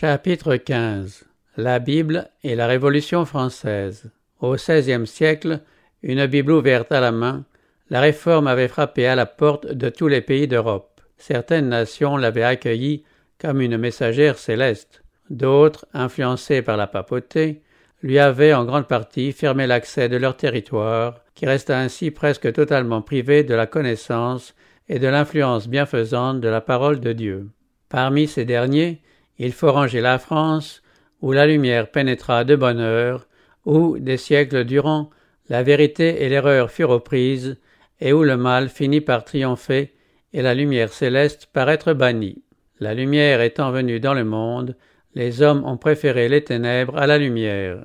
Chapitre 15 La Bible et la Révolution française Au XVIe siècle, une Bible ouverte à la main, la Réforme avait frappé à la porte de tous les pays d'Europe. Certaines nations l'avaient accueillie comme une messagère céleste. D'autres, influencées par la papauté, lui avaient en grande partie fermé l'accès de leur territoire, qui resta ainsi presque totalement privé de la connaissance et de l'influence bienfaisante de la parole de Dieu. Parmi ces derniers, il faut ranger la France, où la lumière pénétra de bonne heure, où, des siècles durant, la vérité et l'erreur furent reprises, et où le mal finit par triompher et la lumière céleste par être bannie. La lumière étant venue dans le monde, les hommes ont préféré les ténèbres à la lumière.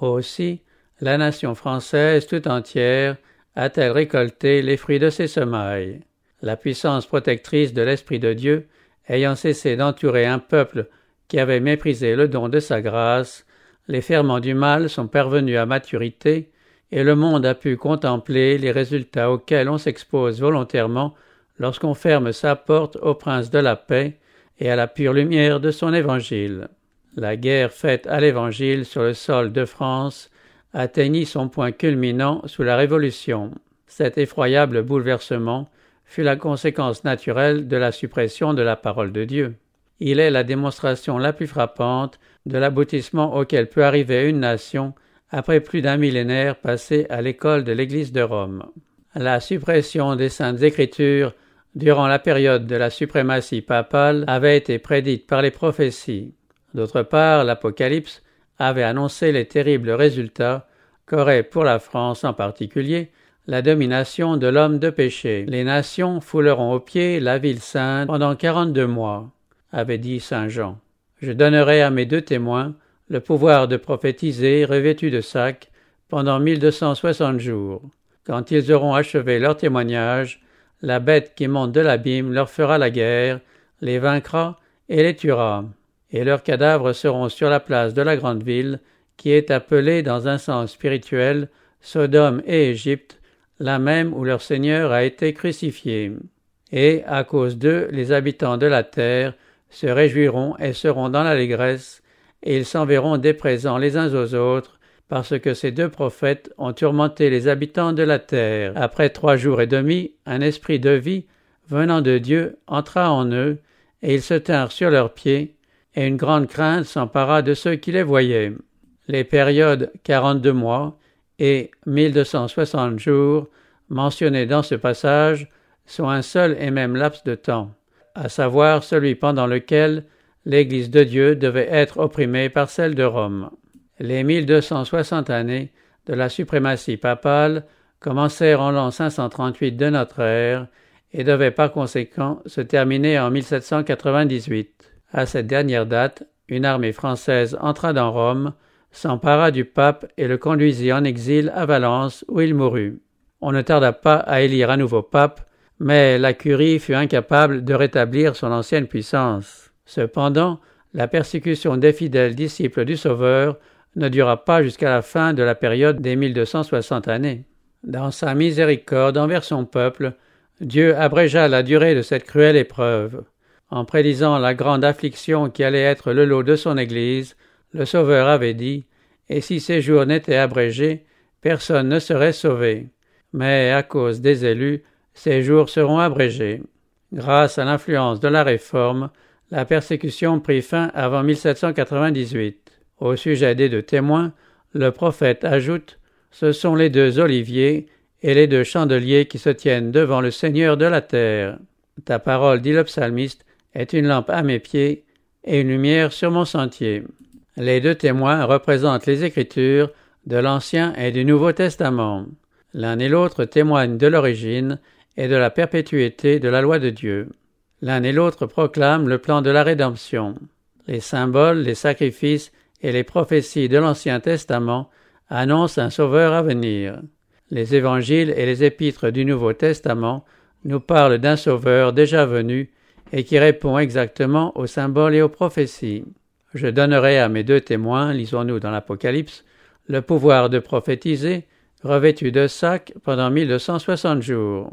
Aussi, la nation française tout entière a-t-elle récolté les fruits de ses semailles. La puissance protectrice de l'Esprit de Dieu, ayant cessé d'entourer un peuple qui avait méprisé le don de sa grâce, les ferments du mal sont parvenus à maturité, et le monde a pu contempler les résultats auxquels on s'expose volontairement lorsqu'on ferme sa porte au prince de la paix et à la pure lumière de son évangile. La guerre faite à l'évangile sur le sol de France atteignit son point culminant sous la Révolution. Cet effroyable bouleversement fut la conséquence naturelle de la suppression de la parole de Dieu. Il est la démonstration la plus frappante de l'aboutissement auquel peut arriver une nation après plus d'un millénaire passé à l'école de l'Église de Rome. La suppression des saintes écritures durant la période de la suprématie papale avait été prédite par les prophéties. D'autre part, l'Apocalypse avait annoncé les terribles résultats qu'aurait pour la France en particulier la domination de l'homme de péché. Les nations fouleront aux pieds la ville sainte pendant quarante-deux mois, avait dit saint Jean. Je donnerai à mes deux témoins le pouvoir de prophétiser revêtus de sac pendant mille deux cent soixante jours. Quand ils auront achevé leur témoignage, la bête qui monte de l'abîme leur fera la guerre, les vaincra et les tuera, et leurs cadavres seront sur la place de la grande ville, qui est appelée dans un sens spirituel Sodome et Égypte, la même où leur Seigneur a été crucifié. Et, à cause d'eux, les habitants de la terre se réjouiront et seront dans l'allégresse, et ils s'enverront des présents les uns aux autres, parce que ces deux prophètes ont tourmenté les habitants de la terre. Après trois jours et demi, un esprit de vie, venant de Dieu, entra en eux, et ils se tinrent sur leurs pieds, et une grande crainte s'empara de ceux qui les voyaient. Les périodes quarante-deux mois et mille deux cent soixante jours mentionnées dans ce passage sont un seul et même laps de temps, à savoir celui pendant lequel l'Église de Dieu devait être opprimée par celle de Rome. Les 1260 années de la suprématie papale commencèrent en l'an 538 de notre ère et devaient par conséquent se terminer en 1798. À cette dernière date, une armée française entra dans Rome, s'empara du pape et le conduisit en exil à Valence où il mourut. On ne tarda pas à élire un nouveau pape, mais la curie fut incapable de rétablir son ancienne puissance. Cependant, la persécution des fidèles disciples du Sauveur ne dura pas jusqu'à la fin de la période des 1260 années. Dans sa miséricorde envers son peuple, Dieu abrégea la durée de cette cruelle épreuve. En prédisant la grande affliction qui allait être le lot de son Église, le Sauveur avait dit Et si ces jours n'étaient abrégés, personne ne serait sauvé. Mais à cause des élus, ces jours seront abrégés. Grâce à l'influence de la Réforme, la persécution prit fin avant 1798. Au sujet des deux témoins, le prophète ajoute Ce sont les deux oliviers et les deux chandeliers qui se tiennent devant le Seigneur de la terre. Ta parole, dit le psalmiste, est une lampe à mes pieds et une lumière sur mon sentier. Les deux témoins représentent les Écritures de l'Ancien et du Nouveau Testament. L'un et l'autre témoignent de l'origine et de la perpétuité de la loi de Dieu. L'un et l'autre proclament le plan de la rédemption. Les symboles, les sacrifices et les prophéties de l'Ancien Testament annoncent un Sauveur à venir. Les évangiles et les épîtres du Nouveau Testament nous parlent d'un Sauveur déjà venu et qui répond exactement aux symboles et aux prophéties. Je donnerai à mes deux témoins, lisons-nous dans l'Apocalypse, le pouvoir de prophétiser, revêtu de sac pendant mille deux cent soixante jours.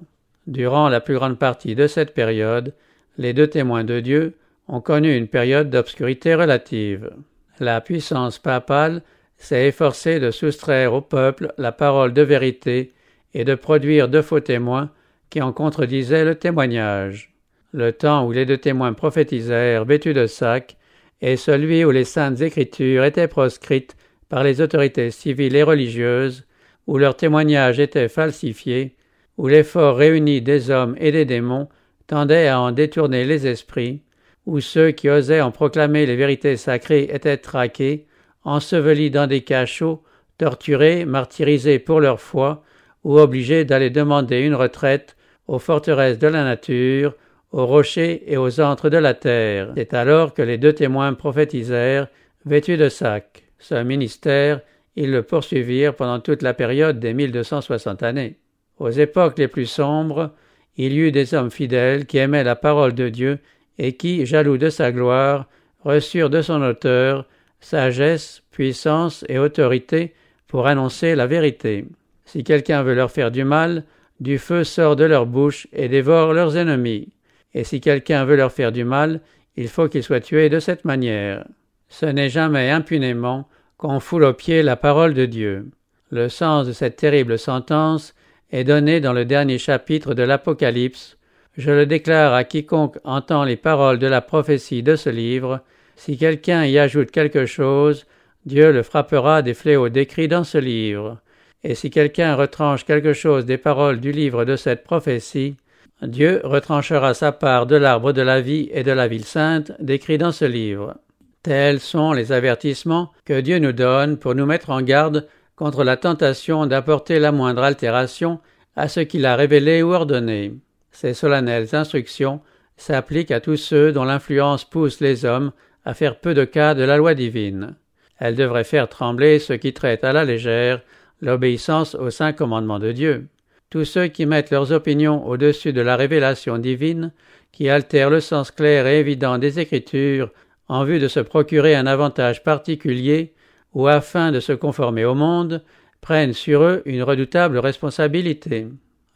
Durant la plus grande partie de cette période, les deux témoins de Dieu ont connu une période d'obscurité relative. La puissance papale s'est efforcée de soustraire au peuple la parole de vérité et de produire de faux témoins qui en contredisaient le témoignage. Le temps où les deux témoins prophétisèrent vêtus de sac est celui où les saintes écritures étaient proscrites par les autorités civiles et religieuses, où leurs témoignages étaient falsifiés, où l'effort réuni des hommes et des démons tendait à en détourner les esprits, où ceux qui osaient en proclamer les vérités sacrées étaient traqués, ensevelis dans des cachots, torturés, martyrisés pour leur foi, ou obligés d'aller demander une retraite aux forteresses de la nature, aux rochers et aux antres de la terre. C'est alors que les deux témoins prophétisèrent, vêtus de sacs. Ce ministère, ils le poursuivirent pendant toute la période des 1260 années. Aux époques les plus sombres, il y eut des hommes fidèles qui aimaient la parole de Dieu et qui, jaloux de sa gloire, reçurent de son auteur sagesse, puissance et autorité pour annoncer la vérité. Si quelqu'un veut leur faire du mal, du feu sort de leur bouche et dévore leurs ennemis. Et si quelqu'un veut leur faire du mal, il faut qu'il soit tué de cette manière. Ce n'est jamais impunément qu'on foule aux pieds la parole de Dieu. Le sens de cette terrible sentence est donné dans le dernier chapitre de l'Apocalypse. Je le déclare à quiconque entend les paroles de la prophétie de ce livre. Si quelqu'un y ajoute quelque chose, Dieu le frappera des fléaux décrits dans ce livre. Et si quelqu'un retranche quelque chose des paroles du livre de cette prophétie, Dieu retranchera sa part de l'arbre de la vie et de la ville sainte décrit dans ce livre. Tels sont les avertissements que Dieu nous donne pour nous mettre en garde contre la tentation d'apporter la moindre altération à ce qu'il a révélé ou ordonné. Ces solennelles instructions s'appliquent à tous ceux dont l'influence pousse les hommes à faire peu de cas de la loi divine. Elles devraient faire trembler ceux qui traitent à la légère l'obéissance aux saints commandements de Dieu. Tous ceux qui mettent leurs opinions au-dessus de la révélation divine, qui altèrent le sens clair et évident des Écritures en vue de se procurer un avantage particulier ou afin de se conformer au monde, prennent sur eux une redoutable responsabilité.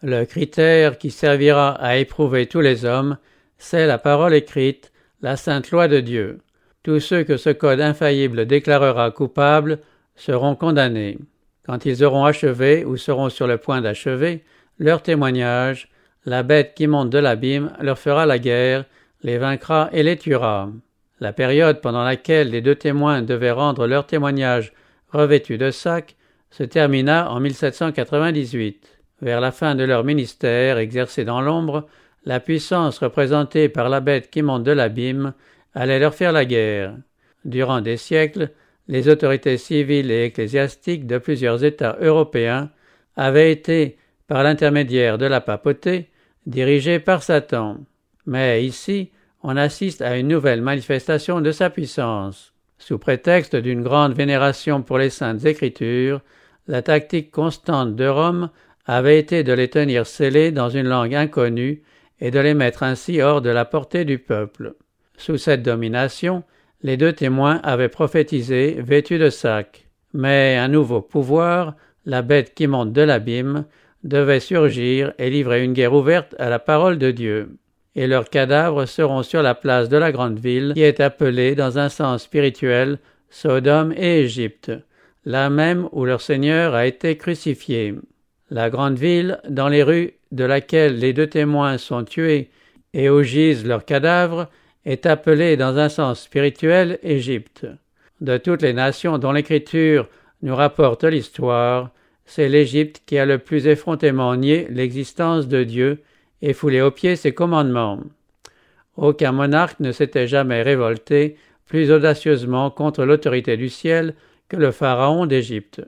Le critère qui servira à éprouver tous les hommes, c'est la parole écrite, la sainte loi de Dieu. Tous ceux que ce code infaillible déclarera coupables seront condamnés. Quand ils auront achevé ou seront sur le point d'achever leur témoignage, la bête qui monte de l'abîme leur fera la guerre, les vaincra et les tuera. La période pendant laquelle les deux témoins devaient rendre leur témoignage revêtus de sac se termina en 1798. Vers la fin de leur ministère exercé dans l'ombre, la puissance représentée par la bête qui monte de l'abîme allait leur faire la guerre. Durant des siècles, les autorités civiles et ecclésiastiques de plusieurs États européens avaient été, par l'intermédiaire de la papauté, dirigés par Satan. Mais ici, on assiste à une nouvelle manifestation de sa puissance. Sous prétexte d'une grande vénération pour les saintes écritures, la tactique constante de Rome avait été de les tenir scellés dans une langue inconnue et de les mettre ainsi hors de la portée du peuple. Sous cette domination, les deux témoins avaient prophétisé vêtus de sacs. Mais un nouveau pouvoir, la bête qui monte de l'abîme, devait surgir et livrer une guerre ouverte à la parole de Dieu. Et leurs cadavres seront sur la place de la grande ville, qui est appelée dans un sens spirituel Sodome et Égypte, là même où leur Seigneur a été crucifié. La grande ville, dans les rues de laquelle les deux témoins sont tués et où gisent leurs cadavres, est appelée dans un sens spirituel Égypte. De toutes les nations dont l'Écriture nous rapporte l'histoire, c'est l'Égypte qui a le plus effrontément nié l'existence de Dieu et foulé aux pieds ses commandements. Aucun monarque ne s'était jamais révolté plus audacieusement contre l'autorité du ciel que le pharaon d'Égypte.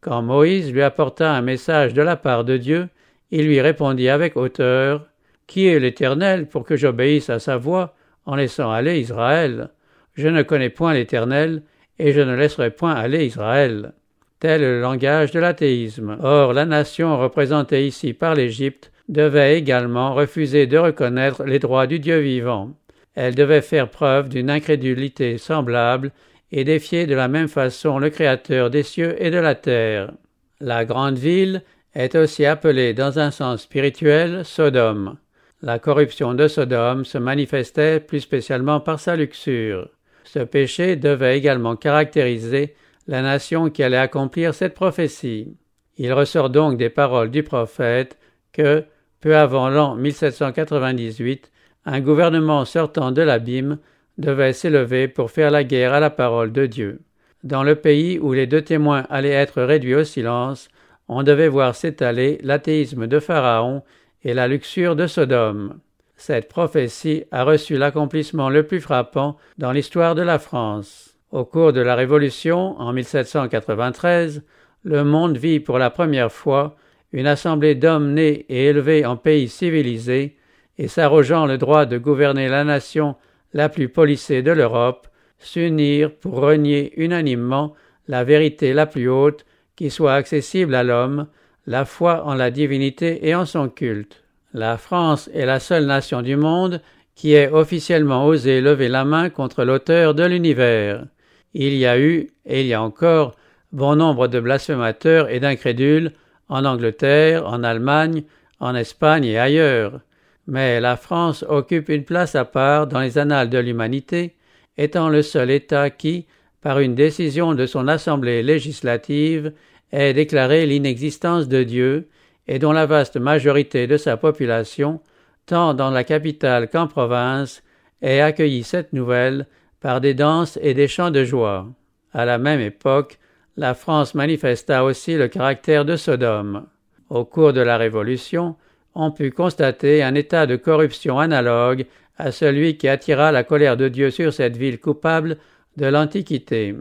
Quand Moïse lui apporta un message de la part de Dieu, il lui répondit avec hauteur Qui est l'Éternel pour que j'obéisse à sa voix en laissant aller Israël? Je ne connais point l'Éternel, et je ne laisserai point aller Israël. Tel est le langage de l'athéisme. Or, la nation représentée ici par l'Égypte devait également refuser de reconnaître les droits du Dieu vivant. Elle devait faire preuve d'une incrédulité semblable et défier de la même façon le Créateur des cieux et de la terre. La grande ville est aussi appelée dans un sens spirituel Sodome. La corruption de Sodome se manifestait plus spécialement par sa luxure. Ce péché devait également caractériser la nation qui allait accomplir cette prophétie. Il ressort donc des paroles du prophète que, peu avant l'an 1798, un gouvernement sortant de l'abîme devait s'élever pour faire la guerre à la parole de Dieu. Dans le pays où les deux témoins allaient être réduits au silence, on devait voir s'étaler l'athéisme de Pharaon et la luxure de Sodome. Cette prophétie a reçu l'accomplissement le plus frappant dans l'histoire de la France. Au cours de la Révolution, en 1793, le monde vit pour la première fois une assemblée d'hommes nés et élevés en pays civilisés et s'arrogeant le droit de gouverner la nation la plus policée de l'Europe, s'unir pour renier unanimement la vérité la plus haute qui soit accessible à l'homme, la foi en la divinité et en son culte. La France est la seule nation du monde qui ait officiellement osé lever la main contre l'auteur de l'univers. Il y a eu, et il y a encore, bon nombre de blasphémateurs et d'incrédules en Angleterre, en Allemagne, en Espagne et ailleurs. Mais la France occupe une place à part dans les annales de l'humanité, étant le seul État qui, par une décision de son Assemblée législative, ait déclaré l'inexistence de Dieu et dont la vaste majorité de sa population, tant dans la capitale qu'en province, ait accueilli cette nouvelle par des danses et des chants de joie. À la même époque, la France manifesta aussi le caractère de Sodome. Au cours de la Révolution, on put constater un état de corruption analogue à celui qui attira la colère de Dieu sur cette ville coupable de l'Antiquité.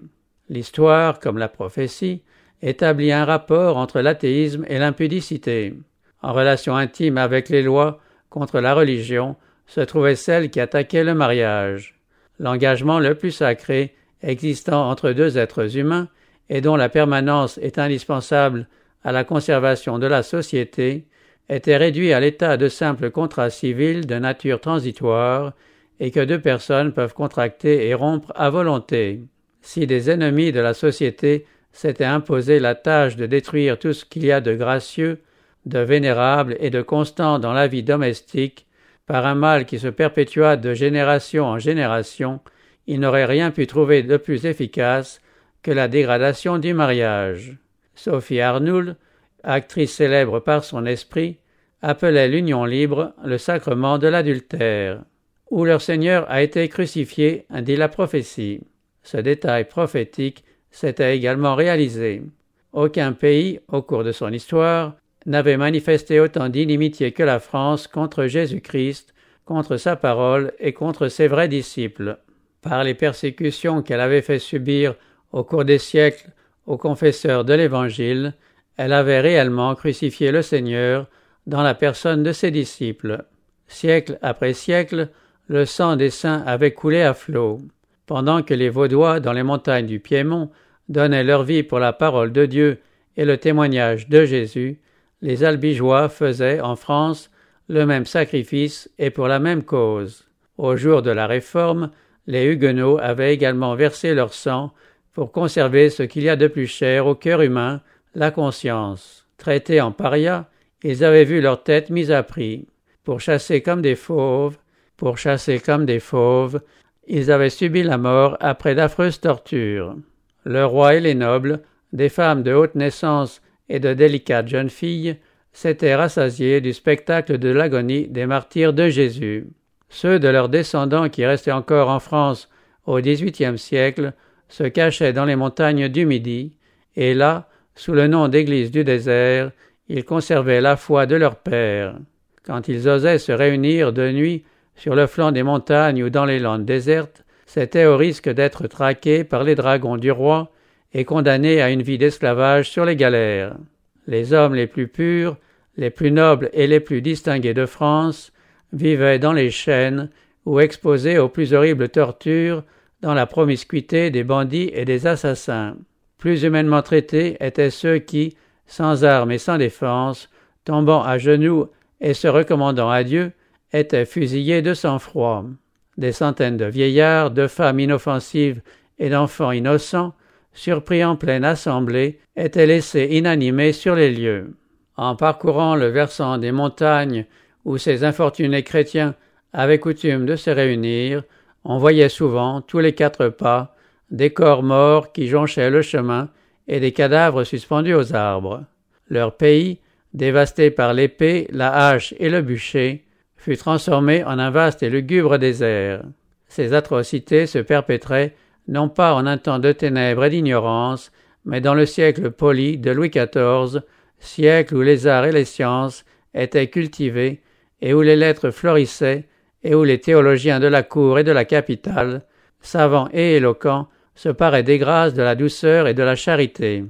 L'histoire, comme la prophétie, établit un rapport entre l'athéisme et l'impudicité. En relation intime avec les lois contre la religion se trouvait celle qui attaquait le mariage. L'engagement le plus sacré existant entre deux êtres humain et dont la permanence est indispensable à la conservation de la société, était réduit à l'état de simple contrat civil de nature transitoire et que deux personnes peuvent contracter et rompre à volonté. Si des ennemis de la société s'étaient imposé la tâche de détruire tout ce qu'il y a de gracieux, de vénérable et de constant dans la vie domestique, par un mal qui se perpétua de génération en génération, ils n'auraient rien pu trouver de plus efficace que la dégradation du mariage. Sophie Arnould, actrice célèbre par son esprit, appelait l'union libre le sacrement de l'adultère. Où leur Seigneur a été crucifié, dit la prophétie. Ce détail prophétique s'était également réalisé. Aucun pays, au cours de son histoire, n'avait manifesté autant d'inimitié que la France contre Jésus-Christ, contre sa parole et contre ses vrais disciples. Par les persécutions qu'elle avait fait subir au cours des siècles aux confesseurs de l'Évangile, elle avait réellement crucifié le Seigneur dans la personne de ses disciples. Siècle après siècle, le sang des saints avait coulé à flots. Pendant que les Vaudois dans les montagnes du Piémont donnaient leur vie pour la parole de Dieu et le témoignage de Jésus, les Albigeois faisaient en France le même sacrifice et pour la même cause. Au jour de la Réforme, les Huguenots avaient également versé leur sang pour conserver ce qu'il y a de plus cher au cœur humain, la conscience. Traités en paria, ils avaient vu leur tête mise à prix. Pour chasser comme des fauves, pour chasser comme des fauves, ils avaient subi la mort après d'affreuses tortures. Le roi et les nobles, des femmes de haute naissance et de délicates jeunes filles, s'étaient rassasiés du spectacle de l'agonie des martyrs de Jésus. Ceux de leurs descendants qui restaient encore en France au XVIIIe siècle se cachaient dans les montagnes du Midi, et là, sous le nom d'Église du désert, ils conservaient la foi de leur père. Quand ils osaient se réunir de nuit sur le flanc des montagnes ou dans les landes désertes, c'était au risque d'être traqués par les dragons du roi et condamnés à une vie d'esclavage sur les galères. Les hommes les plus purs, les plus nobles et les plus distingués de France vivaient dans les chaînes ou exposés aux plus horribles tortures dans la promiscuité des bandits et des assassins. Plus humainement traités étaient ceux qui, sans armes et sans défense, tombant à genoux et se recommandant à Dieu, étaient fusillés de sang-froid. Des centaines de vieillards, de femmes inoffensives et d'enfants innocents, surpris en pleine assemblée, étaient laissés inanimés sur les lieux. En parcourant le versant des montagnes où ces infortunés chrétiens avaient coutume de se réunir, on voyait souvent, tous les quatre pas, des corps morts qui jonchaient le chemin et des cadavres suspendus aux arbres. Leur pays, dévasté par l'épée, la hache et le bûcher, fut transformé en un vaste et lugubre désert. Ces atrocités se perpétraient non pas en un temps de ténèbres et d'ignorance, mais dans le siècle poli de Louis XIV, siècle où les arts et les sciences étaient cultivés et où les lettres florissaient et où les théologiens de la cour et de la capitale, savants et éloquents, se paraient des grâces de la douceur et de la charité.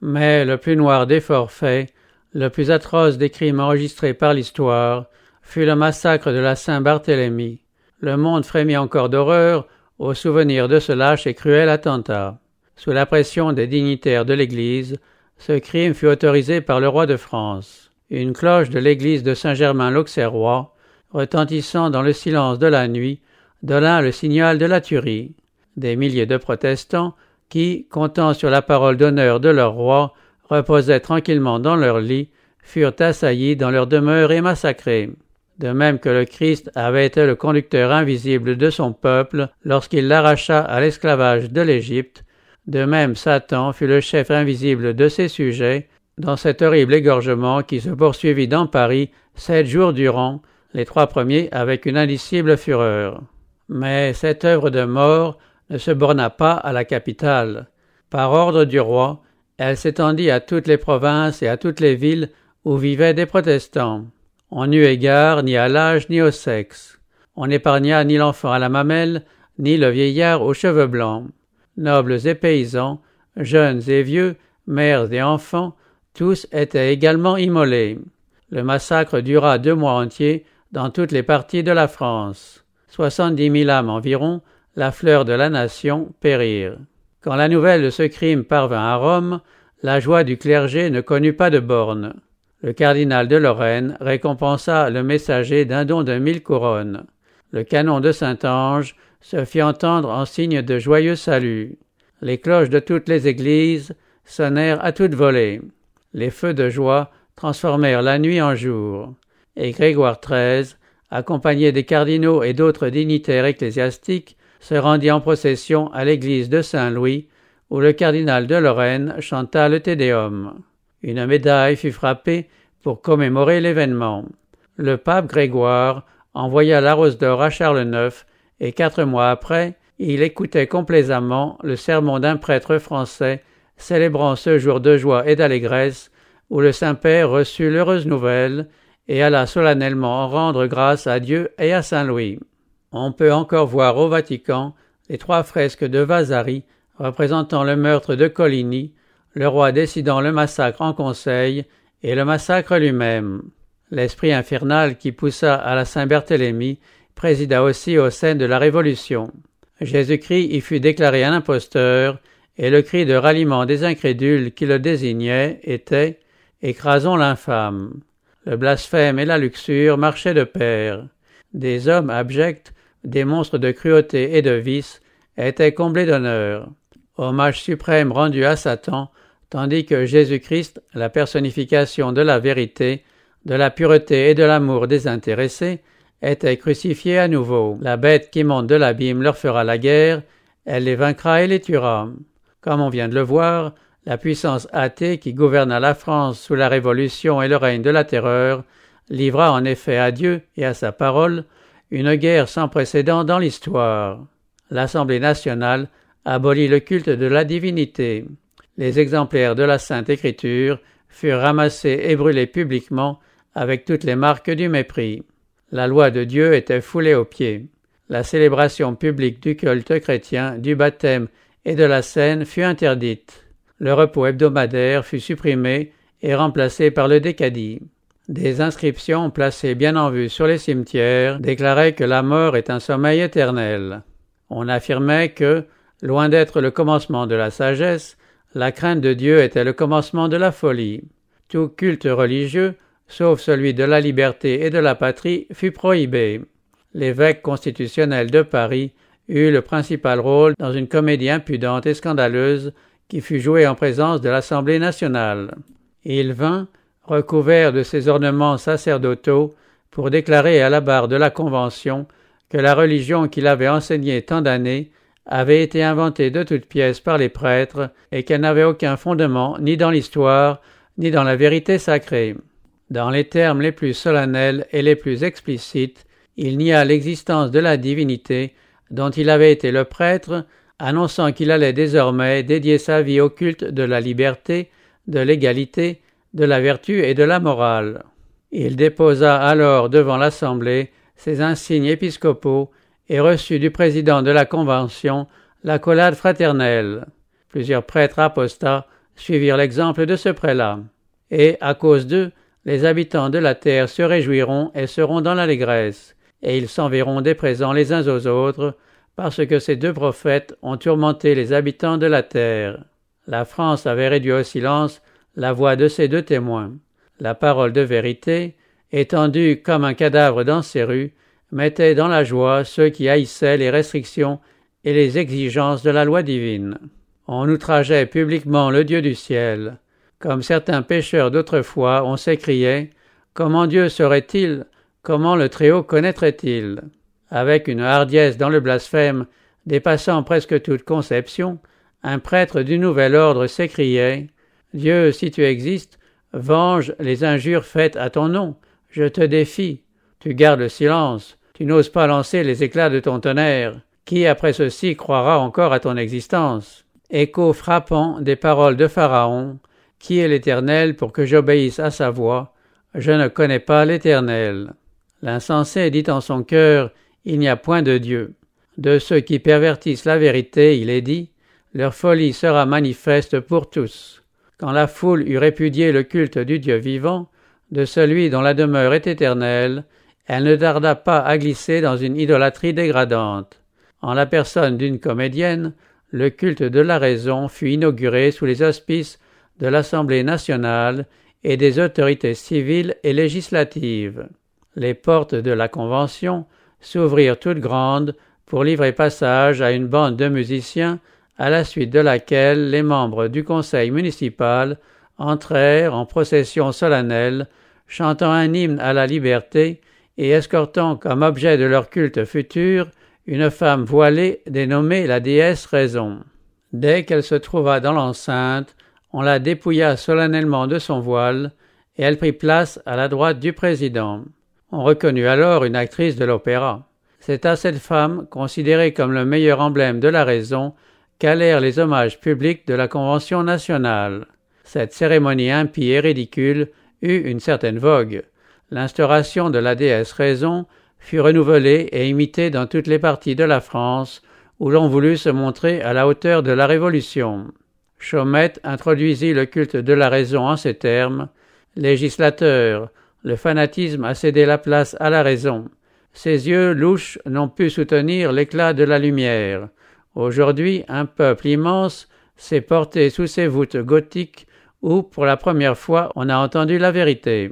Mais le plus noir des forfaits, le plus atroce des crimes enregistrés par l'histoire, fut le massacre de la Saint-Barthélemy. Le monde frémit encore d'horreur au souvenir de ce lâche et cruel attentat. Sous la pression des dignitaires de l'Église, ce crime fut autorisé par le roi de France. Une cloche de l'église de Saint-Germain-l'Auxerrois, retentissant dans le silence de la nuit, donna le signal de la tuerie. Des milliers de protestants, qui, comptant sur la parole d'honneur de leur roi, reposaient tranquillement dans leur lit, furent assaillis dans leur demeure et massacrés. De même que le Christ avait été le conducteur invisible de son peuple lorsqu'il l'arracha à l'esclavage de l'Égypte, de même Satan fut le chef invisible de ses sujets dans cet horrible égorgement qui se poursuivit dans Paris sept jours durant, les trois premiers avec une indicible fureur. Mais cette œuvre de mort ne se borna pas à la capitale. Par ordre du roi, elle s'étendit à toutes les provinces et à toutes les villes où vivaient des protestants. On n'eut égard ni à l'âge ni au sexe. On n'épargna ni l'enfant à la mamelle, ni le vieillard aux cheveux blancs. Nobles et paysans, jeunes et vieux, mères et enfants, tous étaient également immolés. Le massacre dura deux mois entiers dans toutes les parties de la France. Soixante-dix mille âmes environ, la fleur de la nation, périrent. Quand la nouvelle de ce crime parvint à Rome, la joie du clergé ne connut pas de bornes. Le cardinal de Lorraine récompensa le messager d'un don de mille couronnes. Le canon de Saint-Ange se fit entendre en signe de joyeux salut. Les cloches de toutes les églises sonnèrent à toute volée. Les feux de joie transformèrent la nuit en jour. Et Grégoire XIII, accompagné des cardinaux et d'autres dignitaires ecclésiastiques, se rendit en procession à l'église de Saint-Louis, où le cardinal de Lorraine chanta le Te Deum. Une médaille fut frappée pour commémorer l'événement. Le pape Grégoire envoya la rose d'or à Charles IX et quatre mois après, il écoutait complaisamment le sermon d'un prêtre français célébrant ce jour de joie et d'allégresse où le Saint-Père reçut l'heureuse nouvelle et alla solennellement rendre grâce à Dieu et à Saint Louis. On peut encore voir au Vatican les trois fresques de Vasari représentant le meurtre de Coligny, le roi décidant le massacre en conseil et le massacre lui-même. L'esprit infernal qui poussa à la Saint-Barthélemy présida aussi au sein de la Révolution. Jésus-Christ y fut déclaré un imposteur, et le cri de ralliement des incrédules qui le désignaient était Écrasons l'infâme. Le blasphème et la luxure marchaient de pair. Des hommes abjects, des monstres de cruauté et de vice, étaient comblés d'honneur. Hommage suprême rendu à Satan, tandis que Jésus-Christ, la personnification de la vérité, de la pureté et de l'amour désintéressé, était crucifié à nouveau. La bête qui monte de l'abîme leur fera la guerre, elle les vaincra et les tuera. Comme on vient de le voir, la puissance athée qui gouverna la France sous la Révolution et le règne de la terreur livra en effet à Dieu et à sa parole une guerre sans précédent dans l'histoire. L'Assemblée nationale abolit le culte de la divinité les exemplaires de la Sainte Écriture furent ramassés et brûlés publiquement avec toutes les marques du mépris. La loi de Dieu était foulée aux pieds. La célébration publique du culte chrétien, du baptême et de la scène fut interdite. Le repos hebdomadaire fut supprimé et remplacé par le décadie. Des inscriptions placées bien en vue sur les cimetières déclaraient que la mort est un sommeil éternel. On affirmait que, loin d'être le commencement de la sagesse, la crainte de Dieu était le commencement de la folie. Tout culte religieux, sauf celui de la liberté et de la patrie, fut prohibé. L'évêque constitutionnel de Paris eut le principal rôle dans une comédie impudente et scandaleuse qui fut jouée en présence de l'Assemblée nationale. Il vint, recouvert de ses ornements sacerdotaux, pour déclarer à la barre de la Convention que la religion qu'il avait enseignée tant d'années avait été inventée de toutes pièces par les prêtres et qu'elle n'avait aucun fondement ni dans l'histoire ni dans la vérité sacrée. Dans les termes les plus solennels et les plus explicites, il nia l'existence de la divinité dont il avait été le prêtre, annonçant qu'il allait désormais dédier sa vie au culte de la liberté, de l'égalité, de la vertu et de la morale. Il déposa alors devant l'Assemblée ses insignes épiscopaux et reçut du président de la Convention l'accolade fraternelle. Plusieurs prêtres apostats suivirent l'exemple de ce prélat. Et, à cause d'eux, les habitants de la terre se réjouiront et seront dans l'allégresse, et ils s'enverront des présents les uns aux autres, parce que ces deux prophètes ont tourmenté les habitants de la terre. La France avait réduit au silence la voix de ces deux témoins. La parole de vérité, étendue comme un cadavre dans ses rues, mettait dans la joie ceux qui haïssaient les restrictions et les exigences de la loi divine. On outrageait publiquement le Dieu du ciel. Comme certains pécheurs d'autrefois, on s'écriait Comment Dieu serait-il? Comment le Très-Haut connaîtrait-il? Avec une hardiesse dans le blasphème dépassant presque toute conception, un prêtre du nouvel ordre s'écriait Dieu, si tu existes, venge les injures faites à ton nom. Je te défie. Tu gardes le silence. Tu n'oses pas lancer les éclats de ton tonnerre. Qui après ceci croira encore à ton existence? Écho frappant des paroles de Pharaon. Qui est l'Éternel pour que j'obéisse à sa voix? Je ne connais pas l'Éternel. L'insensé dit en son cœur Il n'y a point de Dieu. De ceux qui pervertissent la vérité, il est dit Leur folie sera manifeste pour tous. Quand la foule eut répudié le culte du Dieu vivant, de celui dont la demeure est éternelle, elle ne tarda pas à glisser dans une idolâtrie dégradante. En la personne d'une comédienne, le culte de la raison fut inauguré sous les auspices de l'Assemblée nationale et des autorités civiles et législatives. Les portes de la Convention s'ouvrirent toutes grandes pour livrer passage à une bande de musiciens à la suite de laquelle les membres du conseil municipal entrèrent en procession solennelle, chantant un hymne à la liberté et escortant comme objet de leur culte futur une femme voilée dénommée la déesse Raison. Dès qu'elle se trouva dans l'enceinte, on la dépouilla solennellement de son voile, et elle prit place à la droite du président. On reconnut alors une actrice de l'opéra. C'est à cette femme, considérée comme le meilleur emblème de la raison, qu'allèrent les hommages publics de la Convention nationale. Cette cérémonie impie et ridicule eut une certaine vogue. L'instauration de la déesse Raison fut renouvelée et imitée dans toutes les parties de la France où l'on voulut se montrer à la hauteur de la Révolution. Chaumette introduisit le culte de la raison en ces termes. Législateur, le fanatisme a cédé la place à la raison. Ses yeux louches n'ont pu soutenir l'éclat de la lumière. Aujourd'hui, un peuple immense s'est porté sous ses voûtes gothiques où, pour la première fois, on a entendu la vérité.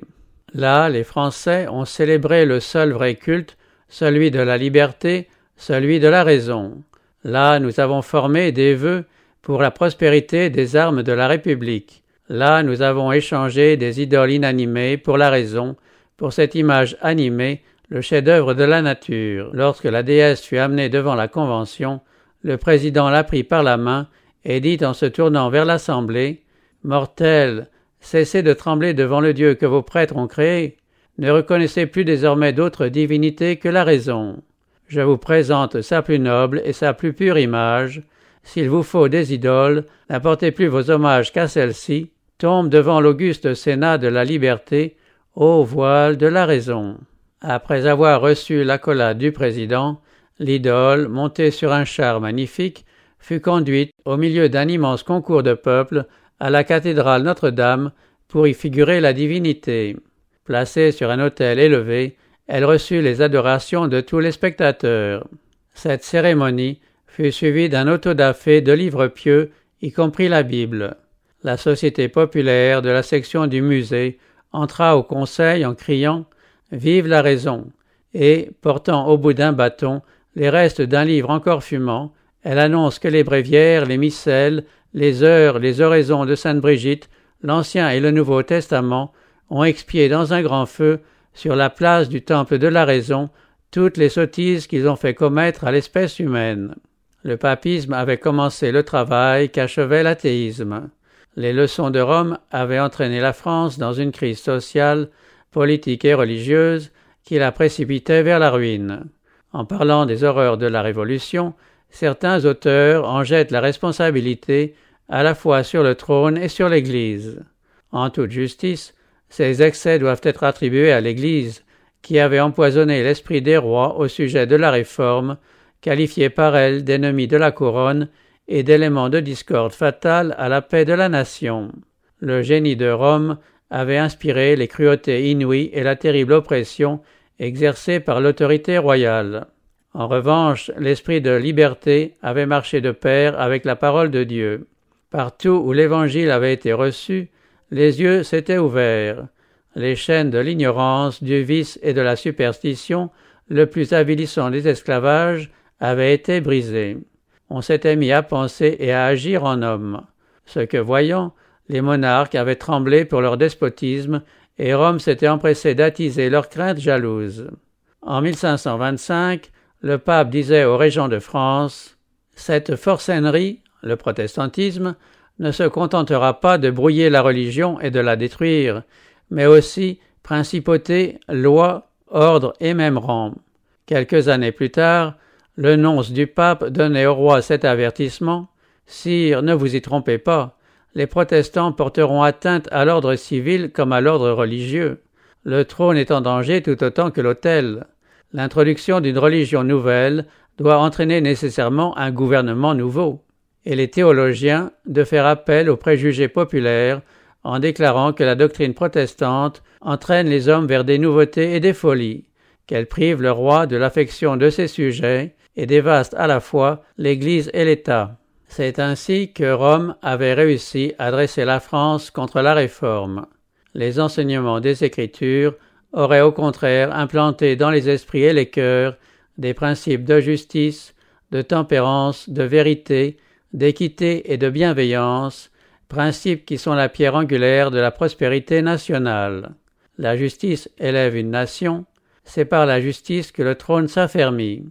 Là, les Français ont célébré le seul vrai culte, celui de la liberté, celui de la raison. Là, nous avons formé des vœux pour la prospérité des armes de la République. Là, nous avons échangé des idoles inanimées pour la raison, pour cette image animée, le chef-d'œuvre de la nature. Lorsque la déesse fut amenée devant la Convention, le président la prit par la main et dit en se tournant vers l'Assemblée Mortels, cessez de trembler devant le Dieu que vos prêtres ont créé. Ne reconnaissez plus désormais d'autre divinité que la raison. Je vous présente sa plus noble et sa plus pure image. S'il vous faut des idoles, n'apportez plus vos hommages qu'à celle-ci. Tombe devant l'auguste Sénat de la liberté, ô voile de la raison. Après avoir reçu l'accolade du président, L'idole, montée sur un char magnifique, fut conduite, au milieu d'un immense concours de peuple, à la cathédrale Notre-Dame pour y figurer la divinité. Placée sur un autel élevé, elle reçut les adorations de tous les spectateurs. Cette cérémonie fut suivie d'un autodafé de livres pieux, y compris la Bible. La société populaire de la section du musée entra au conseil en criant Vive la raison et, portant au bout d'un bâton les restes d'un livre encore fumant, elle annonce que les bréviaires, les missels, les heures, les oraisons de Sainte Brigitte, l'Ancien et le Nouveau Testament ont expié dans un grand feu sur la place du temple de la raison toutes les sottises qu'ils ont fait commettre à l'espèce humaine. Le papisme avait commencé le travail qu'achevait l'athéisme. Les leçons de Rome avaient entraîné la France dans une crise sociale, politique et religieuse qui la précipitait vers la ruine. En parlant des horreurs de la Révolution, certains auteurs en jettent la responsabilité à la fois sur le trône et sur l'Église. En toute justice, ces excès doivent être attribués à l'Église, qui avait empoisonné l'esprit des rois au sujet de la réforme, qualifiée par elle d'ennemi de la couronne et d'élément de discorde fatale à la paix de la nation. Le génie de Rome avait inspiré les cruautés inouïes et la terrible oppression exercée par l'autorité royale. En revanche, l'esprit de liberté avait marché de pair avec la parole de Dieu. Partout où l'Évangile avait été reçu, les yeux s'étaient ouverts. Les chaînes de l'ignorance, du vice et de la superstition, le plus avilissant des esclavages, avaient été brisées on s'était mis à penser et à agir en homme. Ce que voyant, les monarques avaient tremblé pour leur despotisme, et Rome s'était empressé d'attiser leurs craintes jalouses. En 1525, le pape disait aux régents de France Cette forçainerie, le protestantisme, ne se contentera pas de brouiller la religion et de la détruire, mais aussi principauté, loi, ordre et même rang. Quelques années plus tard, le nonce du pape donnait au roi cet avertissement Sire, ne vous y trompez pas, les protestants porteront atteinte à l'ordre civil comme à l'ordre religieux. Le trône est en danger tout autant que l'autel. L'introduction d'une religion nouvelle doit entraîner nécessairement un gouvernement nouveau. Et les théologiens de faire appel aux préjugés populaires en déclarant que la doctrine protestante entraîne les hommes vers des nouveautés et des folies, qu'elle prive le roi de l'affection de ses sujets et dévaste à la fois l'Église et l'État. C'est ainsi que Rome avait réussi à dresser la France contre la Réforme. Les enseignements des Écritures auraient au contraire implanté dans les esprits et les cœurs des principes de justice, de tempérance, de vérité, d'équité et de bienveillance, principes qui sont la pierre angulaire de la prospérité nationale. La justice élève une nation, c'est par la justice que le trône s'affermit.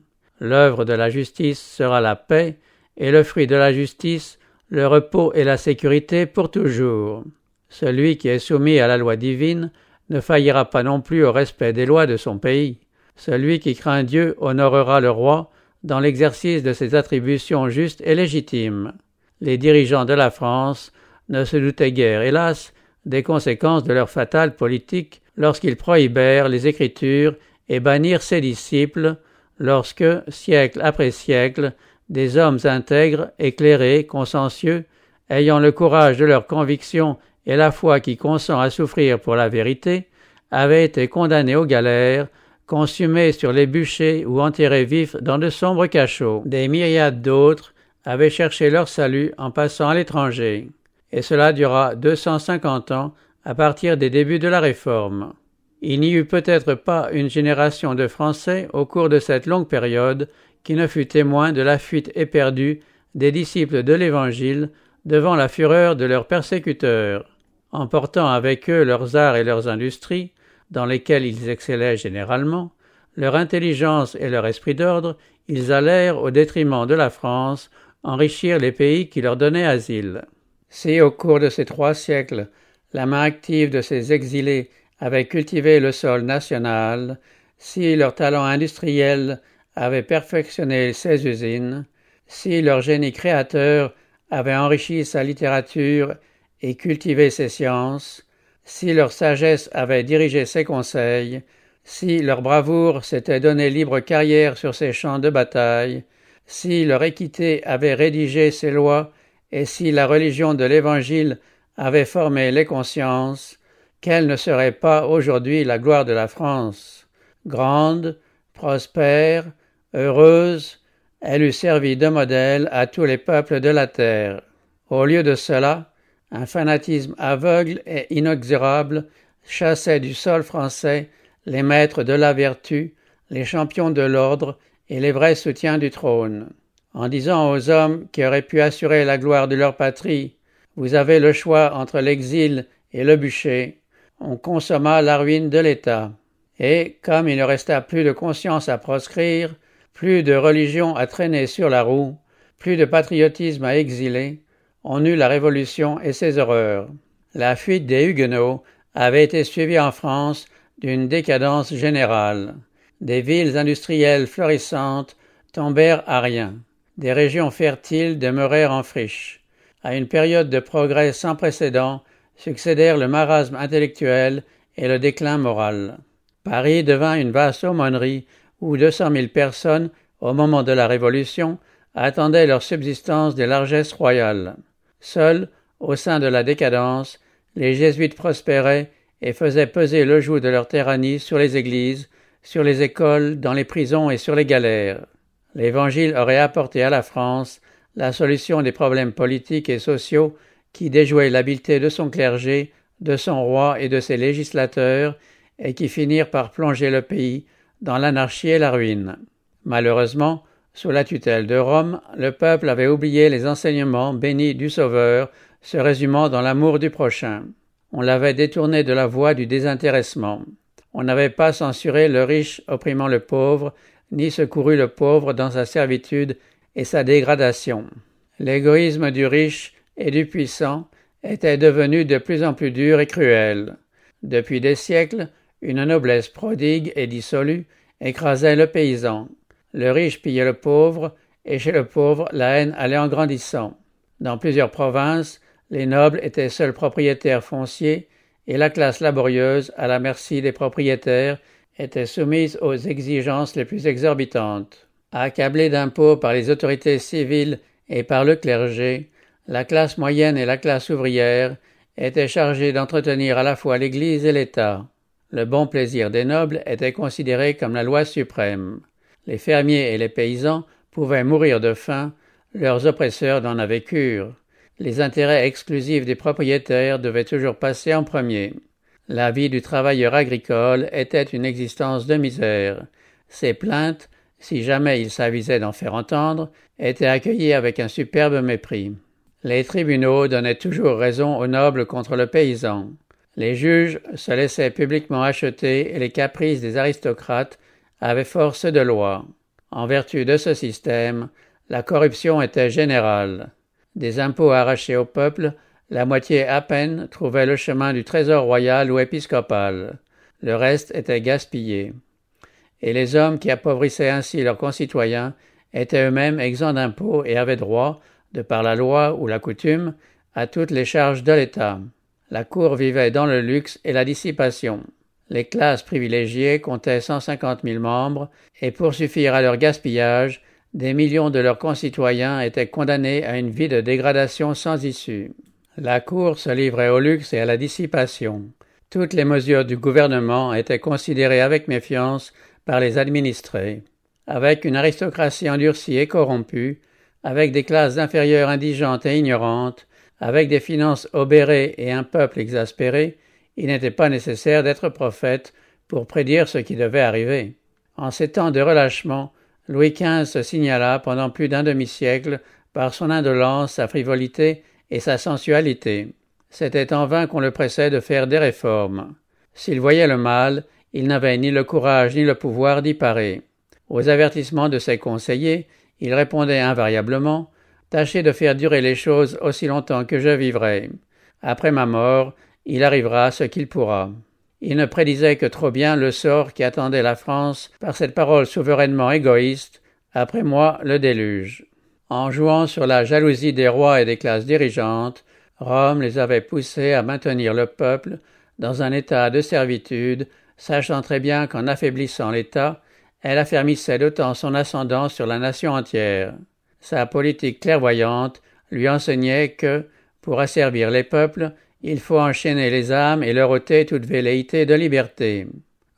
L'œuvre de la justice sera la paix, et le fruit de la justice, le repos et la sécurité pour toujours. Celui qui est soumis à la loi divine ne faillira pas non plus au respect des lois de son pays. Celui qui craint Dieu honorera le roi dans l'exercice de ses attributions justes et légitimes. Les dirigeants de la France ne se doutaient guère, hélas, des conséquences de leur fatale politique lorsqu'ils prohibèrent les Écritures et bannirent ses disciples, lorsque, siècle après siècle, des hommes intègres, éclairés, consciencieux, ayant le courage de leurs convictions et la foi qui consent à souffrir pour la vérité, avaient été condamnés aux galères, consumés sur les bûchers ou enterrés vifs dans de sombres cachots. Des myriades d'autres avaient cherché leur salut en passant à l'étranger, et cela dura deux cent cinquante ans à partir des débuts de la Réforme. Il n'y eut peut-être pas une génération de Français au cours de cette longue période qui ne fut témoin de la fuite éperdue des disciples de l'Évangile devant la fureur de leurs persécuteurs. Emportant avec eux leurs arts et leurs industries, dans lesquels ils excellaient généralement, leur intelligence et leur esprit d'ordre, ils allèrent, au détriment de la France, enrichir les pays qui leur donnaient asile. Si, au cours de ces trois siècles, la main active de ces exilés avaient cultivé le sol national, si leur talent industriel avait perfectionné ses usines, si leur génie créateur avait enrichi sa littérature et cultivé ses sciences, si leur sagesse avait dirigé ses conseils, si leur bravoure s'était donné libre carrière sur ses champs de bataille, si leur équité avait rédigé ses lois, et si la religion de l'Évangile avait formé les consciences, quelle ne serait pas aujourd'hui la gloire de la France? Grande, prospère, heureuse, elle eût servi de modèle à tous les peuples de la terre. Au lieu de cela, un fanatisme aveugle et inexorable chassait du sol français les maîtres de la vertu, les champions de l'ordre et les vrais soutiens du trône. En disant aux hommes qui auraient pu assurer la gloire de leur patrie Vous avez le choix entre l'exil et le bûcher, on consomma la ruine de l'État. Et comme il ne resta plus de conscience à proscrire, plus de religion à traîner sur la roue, plus de patriotisme à exiler, on eut la Révolution et ses horreurs. La fuite des Huguenots avait été suivie en France d'une décadence générale. Des villes industrielles florissantes tombèrent à rien. Des régions fertiles demeurèrent en friche. À une période de progrès sans précédent succédèrent le marasme intellectuel et le déclin moral. Paris devint une vaste aumônerie où deux cent mille personnes, au moment de la Révolution, attendaient leur subsistance des largesses royales. Seuls, au sein de la décadence, les jésuites prospéraient et faisaient peser le joug de leur tyrannie sur les églises, sur les écoles, dans les prisons et sur les galères. L'Évangile aurait apporté à la France la solution des problèmes politiques et sociaux qui déjouaient l'habileté de son clergé, de son roi et de ses législateurs, et qui finirent par plonger le pays dans l'anarchie et la ruine. Malheureusement, sous la tutelle de Rome, le peuple avait oublié les enseignements bénis du Sauveur, se résumant dans l'amour du prochain. On l'avait détourné de la voie du désintéressement. On n'avait pas censuré le riche opprimant le pauvre, ni secouru le pauvre dans sa servitude et sa dégradation. L'égoïsme du riche et du puissant était devenu de plus en plus dur et cruel. Depuis des siècles, une noblesse prodigue et dissolue écrasait le paysan. Le riche pillait le pauvre, et chez le pauvre la haine allait en grandissant. Dans plusieurs provinces, les nobles étaient seuls propriétaires fonciers, et la classe laborieuse, à la merci des propriétaires, était soumise aux exigences les plus exorbitantes. Accablée d'impôts par les autorités civiles et par le clergé, la classe moyenne et la classe ouvrière étaient chargées d'entretenir à la fois l'Église et l'État. Le bon plaisir des nobles était considéré comme la loi suprême. Les fermiers et les paysans pouvaient mourir de faim, leurs oppresseurs n'en avaient cure. Les intérêts exclusifs des propriétaires devaient toujours passer en premier. La vie du travailleur agricole était une existence de misère. Ses plaintes, si jamais il s'avisait d'en faire entendre, étaient accueillies avec un superbe mépris. Les tribunaux donnaient toujours raison aux nobles contre le paysan. Les juges se laissaient publiquement acheter et les caprices des aristocrates avaient force de loi. En vertu de ce système, la corruption était générale. Des impôts arrachés au peuple, la moitié à peine trouvait le chemin du trésor royal ou épiscopal. Le reste était gaspillé. Et les hommes qui appauvrissaient ainsi leurs concitoyens étaient eux-mêmes exempts d'impôts et avaient droit, de par la loi ou la coutume, à toutes les charges de l'État. La cour vivait dans le luxe et la dissipation. Les classes privilégiées comptaient cent cinquante mille membres, et pour suffire à leur gaspillage, des millions de leurs concitoyens étaient condamnés à une vie de dégradation sans issue. La cour se livrait au luxe et à la dissipation. Toutes les mesures du gouvernement étaient considérées avec méfiance par les administrés. Avec une aristocratie endurcie et corrompue, avec des classes inférieures indigentes et ignorantes, avec des finances obérées et un peuple exaspéré, il n'était pas nécessaire d'être prophète pour prédire ce qui devait arriver. En ces temps de relâchement, Louis XV se signala pendant plus d'un demi-siècle par son indolence, sa frivolité et sa sensualité. C'était en vain qu'on le pressait de faire des réformes. S'il voyait le mal, il n'avait ni le courage ni le pouvoir d'y parer. Aux avertissements de ses conseillers, il répondait invariablement Tâchez de faire durer les choses aussi longtemps que je vivrai. Après ma mort, il arrivera ce qu'il pourra. Il ne prédisait que trop bien le sort qui attendait la France par cette parole souverainement égoïste. Après moi, le déluge. En jouant sur la jalousie des rois et des classes dirigeantes, Rome les avait poussés à maintenir le peuple dans un état de servitude, sachant très bien qu'en affaiblissant l'État, elle affermissait d'autant son ascendant sur la nation entière. Sa politique clairvoyante lui enseignait que, pour asservir les peuples, il faut enchaîner les âmes et leur ôter toute velléité de liberté.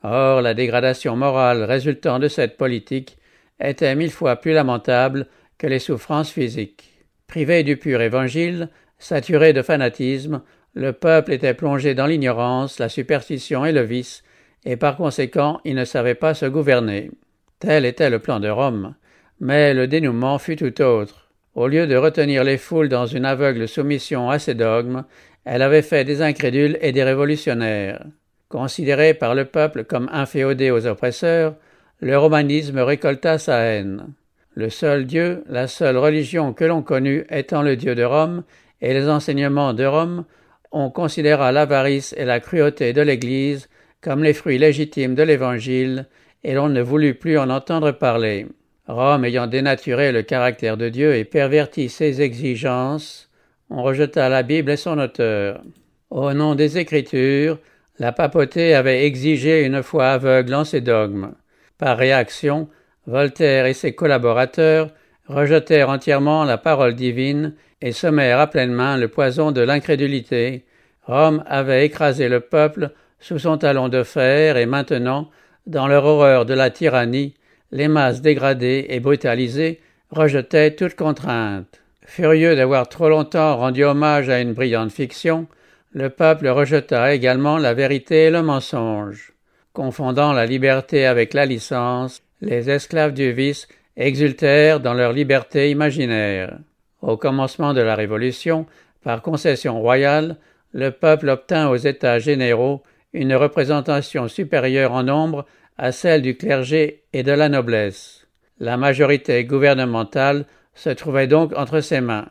Or, la dégradation morale résultant de cette politique était mille fois plus lamentable que les souffrances physiques. Privé du pur évangile, saturé de fanatisme, le peuple était plongé dans l'ignorance, la superstition et le vice, et par conséquent il ne savait pas se gouverner. Tel était le plan de Rome. Mais le dénouement fut tout autre. Au lieu de retenir les foules dans une aveugle soumission à ses dogmes, elle avait fait des incrédules et des révolutionnaires. Considéré par le peuple comme inféodé aux oppresseurs, le romanisme récolta sa haine. Le seul Dieu, la seule religion que l'on connut étant le Dieu de Rome, et les enseignements de Rome, on considéra l'avarice et la cruauté de l'Église comme les fruits légitimes de l'Évangile, et l'on ne voulut plus en entendre parler. Rome ayant dénaturé le caractère de Dieu et perverti ses exigences, on rejeta la Bible et son auteur. Au nom des Écritures, la papauté avait exigé une foi aveugle en ses dogmes. Par réaction, Voltaire et ses collaborateurs rejetèrent entièrement la parole divine et semèrent à pleine main le poison de l'incrédulité. Rome avait écrasé le peuple sous son talon de fer et maintenant, dans leur horreur de la tyrannie, les masses dégradées et brutalisées rejetaient toute contrainte. Furieux d'avoir trop longtemps rendu hommage à une brillante fiction, le peuple rejeta également la vérité et le mensonge. Confondant la liberté avec la licence, les esclaves du vice exultèrent dans leur liberté imaginaire. Au commencement de la Révolution, par concession royale, le peuple obtint aux États généraux une représentation supérieure en nombre à celle du clergé et de la noblesse. La majorité gouvernementale se trouvait donc entre ses mains,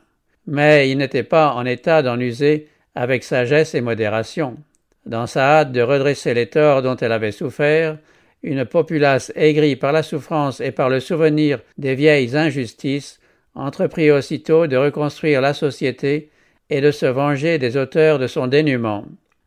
mais il n'était pas en état d'en user avec sagesse et modération. Dans sa hâte de redresser les torts dont elle avait souffert, une populace aigrie par la souffrance et par le souvenir des vieilles injustices entreprit aussitôt de reconstruire la société et de se venger des auteurs de son dénuement.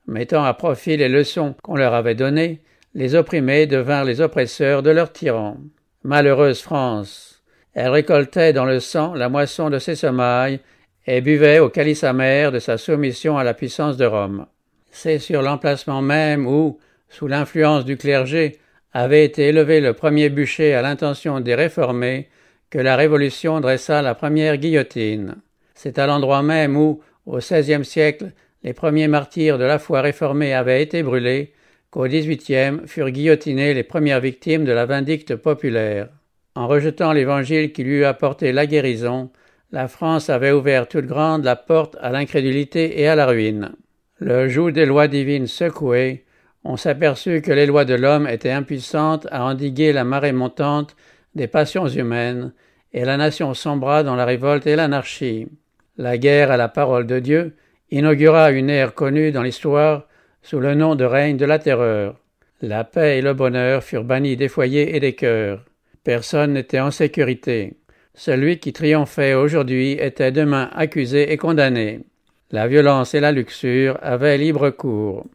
Mettant à profit les leçons qu'on leur avait données, les opprimés devinrent les oppresseurs de leurs tyrans. Malheureuse France! Elle récoltait dans le sang la moisson de ses semailles et buvait au calice amer de sa soumission à la puissance de Rome. C'est sur l'emplacement même où, sous l'influence du clergé, avait été élevé le premier bûcher à l'intention des réformés, que la Révolution dressa la première guillotine. C'est à l'endroit même où, au XVIe siècle, les premiers martyrs de la foi réformée avaient été brûlés, qu'au XVIIIe furent guillotinés les premières victimes de la vindicte populaire. En rejetant l'Évangile qui lui eût apporté la guérison, la France avait ouvert toute grande la porte à l'incrédulité et à la ruine. Le joug des lois divines secoué, on s'aperçut que les lois de l'homme étaient impuissantes à endiguer la marée montante des passions humaines, et la nation sombra dans la révolte et l'anarchie. La guerre à la parole de Dieu inaugura une ère connue dans l'histoire sous le nom de règne de la terreur. La paix et le bonheur furent bannis des foyers et des cœurs. Personne n'était en sécurité. Celui qui triomphait aujourd'hui était demain accusé et condamné. La violence et la luxure avaient libre cours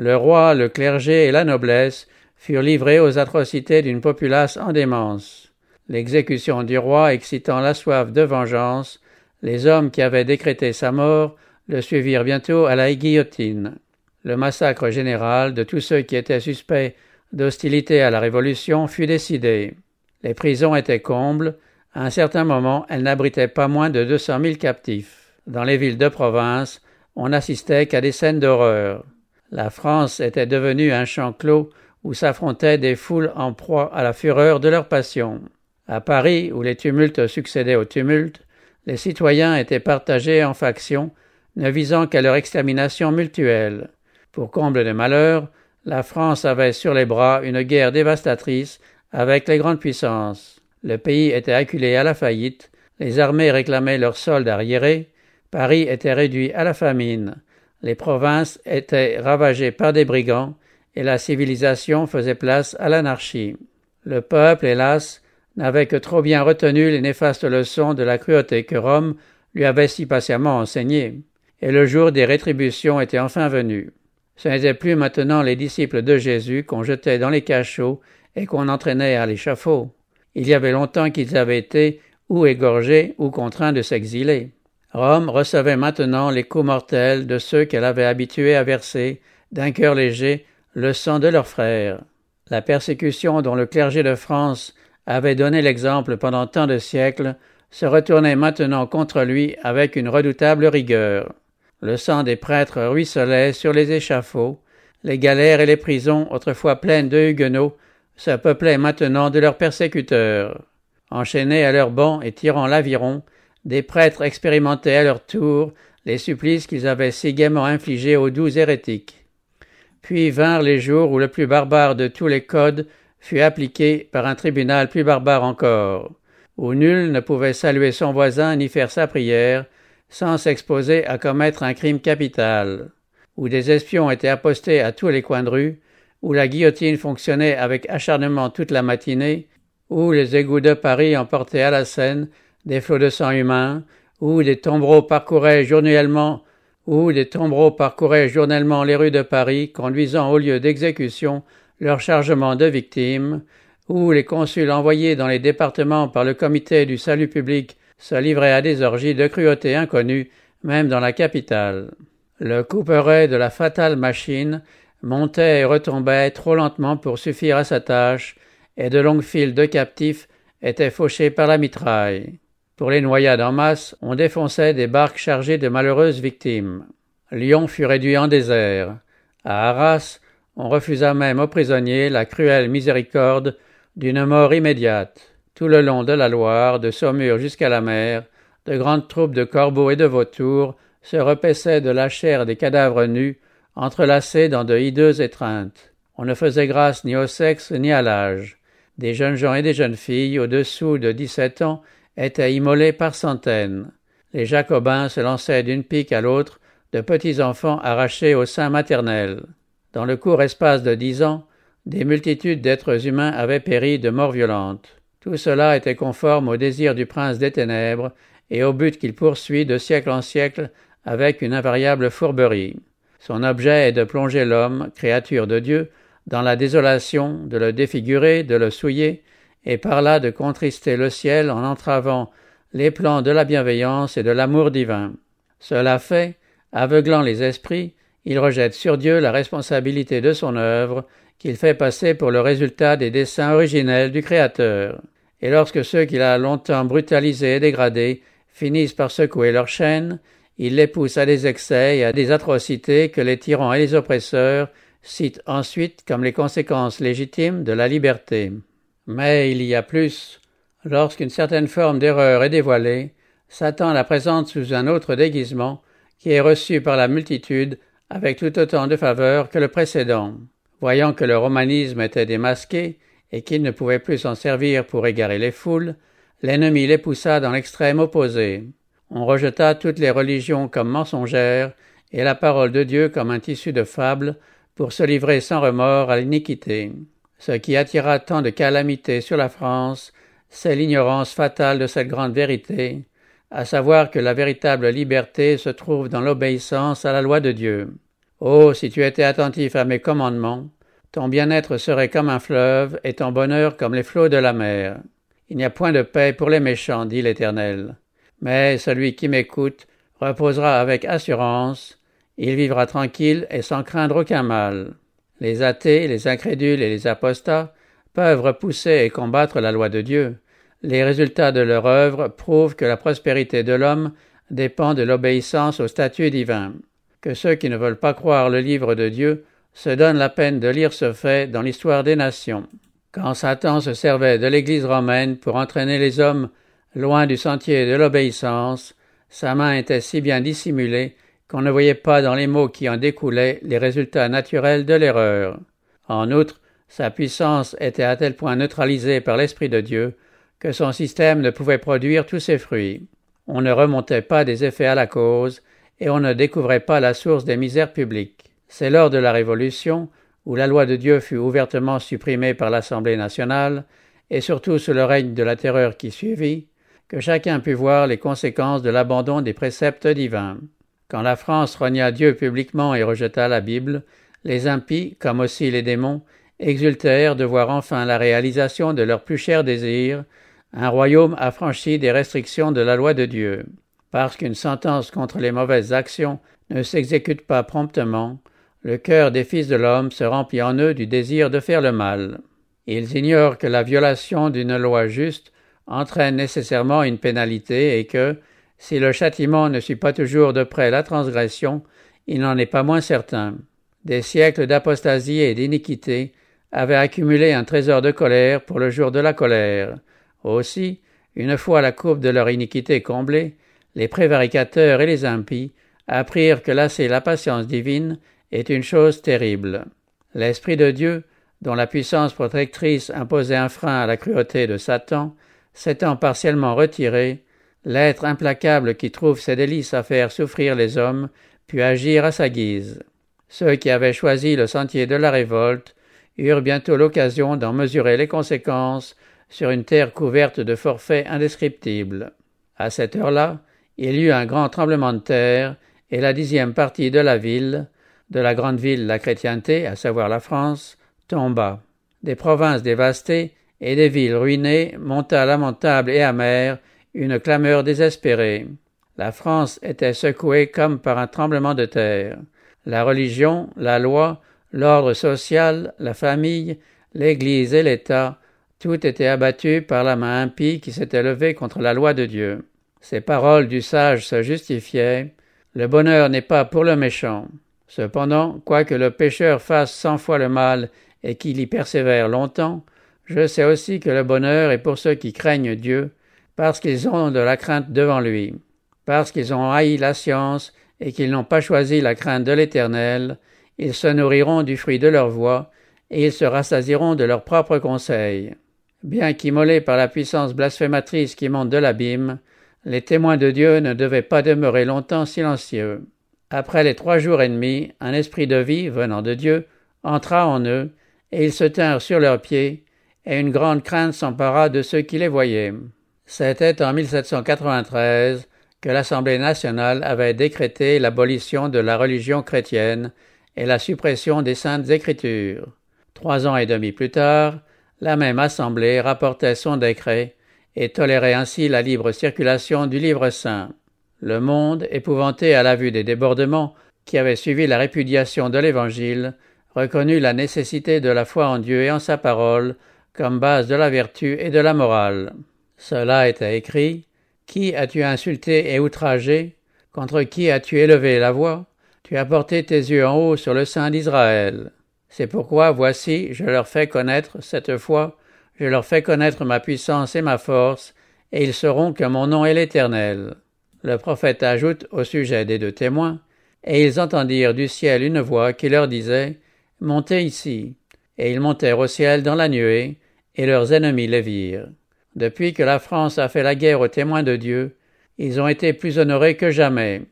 le roi, le clergé et la noblesse furent livrés aux atrocités d'une populace en démence. L'exécution du roi excitant la soif de vengeance, les hommes qui avaient décrété sa mort le suivirent bientôt à la guillotine. Le massacre général de tous ceux qui étaient suspects d'hostilité à la Révolution fut décidé. Les prisons étaient combles, à un certain moment elles n'abritaient pas moins de deux cent mille captifs. Dans les villes de province, on n'assistait qu'à des scènes d'horreur. La France était devenue un champ clos où s'affrontaient des foules en proie à la fureur de leur passion. À Paris, où les tumultes succédaient aux tumultes, les citoyens étaient partagés en factions, ne visant qu'à leur extermination mutuelle. Pour comble de malheur, la France avait sur les bras une guerre dévastatrice avec les grandes puissances. Le pays était acculé à la faillite, les armées réclamaient leurs soldes arriérés, Paris était réduit à la famine, les provinces étaient ravagées par des brigands et la civilisation faisait place à l'anarchie. Le peuple, hélas, n'avait que trop bien retenu les néfastes leçons de la cruauté que Rome lui avait si patiemment enseignées, et le jour des rétributions était enfin venu. Ce n'étaient plus maintenant les disciples de Jésus qu'on jetait dans les cachots et qu'on entraînait à l'échafaud. Il y avait longtemps qu'ils avaient été ou égorgés ou contraints de s'exiler. Rome recevait maintenant les coups mortels de ceux qu'elle avait habitués à verser, d'un cœur léger, le sang de leurs frères. La persécution dont le clergé de France avait donné l'exemple pendant tant de siècles se retournait maintenant contre lui avec une redoutable rigueur. Le sang des prêtres ruisselait sur les échafauds, les galères et les prisons, autrefois pleines de huguenots, se peuplaient maintenant de leurs persécuteurs. Enchaînés à leurs bancs et tirant l'aviron, des prêtres expérimentaient à leur tour les supplices qu'ils avaient si gaiement infligés aux doux hérétiques. Puis vinrent les jours où le plus barbare de tous les codes fut appliqué par un tribunal plus barbare encore, où nul ne pouvait saluer son voisin ni faire sa prière sans s'exposer à commettre un crime capital, où des espions étaient apostés à tous les coins de rue, où la guillotine fonctionnait avec acharnement toute la matinée, où les égouts de Paris emportaient à la Seine des flots de sang humain, où des tombereaux parcouraient journellement où des tombereaux parcouraient les rues de Paris, conduisant au lieu d'exécution leur chargement de victimes, où les consuls envoyés dans les départements par le comité du salut public se livraient à des orgies de cruauté inconnues, même dans la capitale. Le couperet de la fatale machine montait et retombait trop lentement pour suffire à sa tâche, et de longues files de captifs étaient fauchés par la mitraille. Pour les noyades en masse, on défonçait des barques chargées de malheureuses victimes. Lyon fut réduit en désert. À Arras, on refusa même aux prisonniers la cruelle miséricorde d'une mort immédiate. Tout le long de la Loire, de Saumur jusqu'à la mer, de grandes troupes de corbeaux et de vautours se repaissaient de la chair des cadavres nus, entrelacés dans de hideuses étreintes. On ne faisait grâce ni au sexe ni à l'âge. Des jeunes gens et des jeunes filles, au-dessous de dix-sept ans, étaient immolés par centaines. Les Jacobins se lançaient d'une pique à l'autre de petits enfants arrachés au sein maternel. Dans le court espace de dix ans, des multitudes d'êtres humains avaient péri de mort violente. Tout cela était conforme au désir du prince des ténèbres et au but qu'il poursuit de siècle en siècle avec une invariable fourberie. Son objet est de plonger l'homme, créature de Dieu, dans la désolation, de le défigurer, de le souiller, et par là de contrister le ciel en entravant les plans de la bienveillance et de l'amour divin. Cela fait, aveuglant les esprits, il rejette sur Dieu la responsabilité de son œuvre, qu'il fait passer pour le résultat des desseins originels du Créateur. Et lorsque ceux qu'il a longtemps brutalisés et dégradés finissent par secouer leurs chaînes, il les pousse à des excès et à des atrocités que les tyrans et les oppresseurs citent ensuite comme les conséquences légitimes de la liberté. Mais il y a plus. Lorsqu'une certaine forme d'erreur est dévoilée, Satan la présente sous un autre déguisement, qui est reçu par la multitude avec tout autant de faveur que le précédent. Voyant que le romanisme était démasqué et qu'il ne pouvait plus s'en servir pour égarer les foules, l'ennemi les poussa dans l'extrême opposé. On rejeta toutes les religions comme mensongères et la parole de Dieu comme un tissu de fables pour se livrer sans remords à l'iniquité. Ce qui attira tant de calamités sur la France, c'est l'ignorance fatale de cette grande vérité, à savoir que la véritable liberté se trouve dans l'obéissance à la loi de Dieu. Oh, si tu étais attentif à mes commandements, ton bien-être serait comme un fleuve et ton bonheur comme les flots de la mer. Il n'y a point de paix pour les méchants, dit l'Éternel. Mais celui qui m'écoute reposera avec assurance, il vivra tranquille et sans craindre aucun mal. Les athées, les incrédules et les apostats peuvent repousser et combattre la loi de Dieu. Les résultats de leur œuvre prouvent que la prospérité de l'homme dépend de l'obéissance au statut divin, que ceux qui ne veulent pas croire le livre de Dieu se donnent la peine de lire ce fait dans l'histoire des nations. Quand Satan se servait de l'Église romaine pour entraîner les hommes loin du sentier de l'obéissance, sa main était si bien dissimulée qu'on ne voyait pas dans les mots qui en découlaient les résultats naturels de l'erreur. En outre, sa puissance était à tel point neutralisée par l'Esprit de Dieu que son système ne pouvait produire tous ses fruits. On ne remontait pas des effets à la cause, et on ne découvrait pas la source des misères publiques. C'est lors de la Révolution, où la loi de Dieu fut ouvertement supprimée par l'Assemblée nationale, et surtout sous le règne de la terreur qui suivit, que chacun put voir les conséquences de l'abandon des préceptes divins. Quand la France renia Dieu publiquement et rejeta la Bible, les impies, comme aussi les démons, exultèrent de voir enfin la réalisation de leurs plus chers désirs, un royaume affranchi des restrictions de la loi de Dieu. Parce qu'une sentence contre les mauvaises actions ne s'exécute pas promptement, le cœur des fils de l'homme se remplit en eux du désir de faire le mal. Ils ignorent que la violation d'une loi juste entraîne nécessairement une pénalité et que, si le châtiment ne suit pas toujours de près la transgression, il n'en est pas moins certain. Des siècles d'apostasie et d'iniquité avaient accumulé un trésor de colère pour le jour de la colère. Aussi, une fois la courbe de leur iniquité comblée, les prévaricateurs et les impies apprirent que c'est la patience divine est une chose terrible. L'Esprit de Dieu, dont la puissance protectrice imposait un frein à la cruauté de Satan, s'étant partiellement retiré, l'être implacable qui trouve ses délices à faire souffrir les hommes put agir à sa guise. Ceux qui avaient choisi le sentier de la révolte eurent bientôt l'occasion d'en mesurer les conséquences sur une terre couverte de forfaits indescriptibles. À cette heure-là, il y eut un grand tremblement de terre, et la dixième partie de la ville, de la grande ville la chrétienté, à savoir la France, tomba. Des provinces dévastées et des villes ruinées monta lamentable et amère une clameur désespérée. La France était secouée comme par un tremblement de terre. La religion, la loi, l'ordre social, la famille, l'Église et l'État, tout était abattu par la main impie qui s'était levée contre la loi de Dieu. Ces paroles du sage se justifiaient. Le bonheur n'est pas pour le méchant. Cependant, quoique le pécheur fasse cent fois le mal et qu'il y persévère longtemps, je sais aussi que le bonheur est pour ceux qui craignent Dieu, parce qu'ils ont de la crainte devant lui, parce qu'ils ont haï la science et qu'ils n'ont pas choisi la crainte de l'Éternel, ils se nourriront du fruit de leur voix, et ils se rassasieront de leurs propres conseils. Bien qu'immolés par la puissance blasphématrice qui monte de l'abîme, les témoins de Dieu ne devaient pas demeurer longtemps silencieux. Après les trois jours et demi, un esprit de vie, venant de Dieu, entra en eux, et ils se tinrent sur leurs pieds, et une grande crainte s'empara de ceux qui les voyaient. C'était en 1793 que l'Assemblée nationale avait décrété l'abolition de la religion chrétienne et la suppression des saintes écritures. Trois ans et demi plus tard, la même Assemblée rapportait son décret et tolérait ainsi la libre circulation du livre saint. Le monde, épouvanté à la vue des débordements qui avaient suivi la répudiation de l'Évangile, reconnut la nécessité de la foi en Dieu et en sa parole comme base de la vertu et de la morale. Cela était écrit Qui as-tu insulté et outragé? Contre qui as-tu élevé la voix? Tu as porté tes yeux en haut sur le sein d'Israël. C'est pourquoi, voici, je leur fais connaître, cette fois, je leur fais connaître ma puissance et ma force, et ils sauront que mon nom est l'Éternel. Le prophète ajoute au sujet des deux témoins, et ils entendirent du ciel une voix qui leur disait Montez ici. Et ils montèrent au ciel dans la nuée, et leurs ennemis les virent. Depuis que la France a fait la guerre aux témoins de Dieu, ils ont été plus honorés que jamais.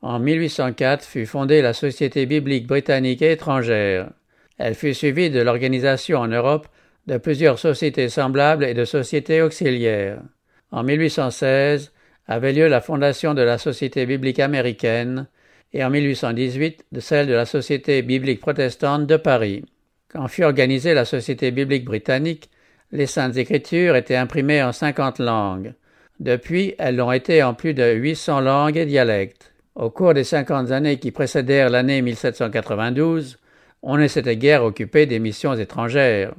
En 1804 fut fondée la Société biblique britannique et étrangère. Elle fut suivie de l'organisation en Europe de plusieurs sociétés semblables et de sociétés auxiliaires. En 1816 avait lieu la fondation de la Société biblique américaine et en 1818 de celle de la Société biblique protestante de Paris. Quand fut organisée la Société biblique britannique, les Saintes Écritures étaient imprimées en cinquante langues. Depuis, elles l'ont été en plus de huit cents langues et dialectes. Au cours des cinquante années qui précédèrent l'année 1792, on ne s'était guère occupé des missions étrangères.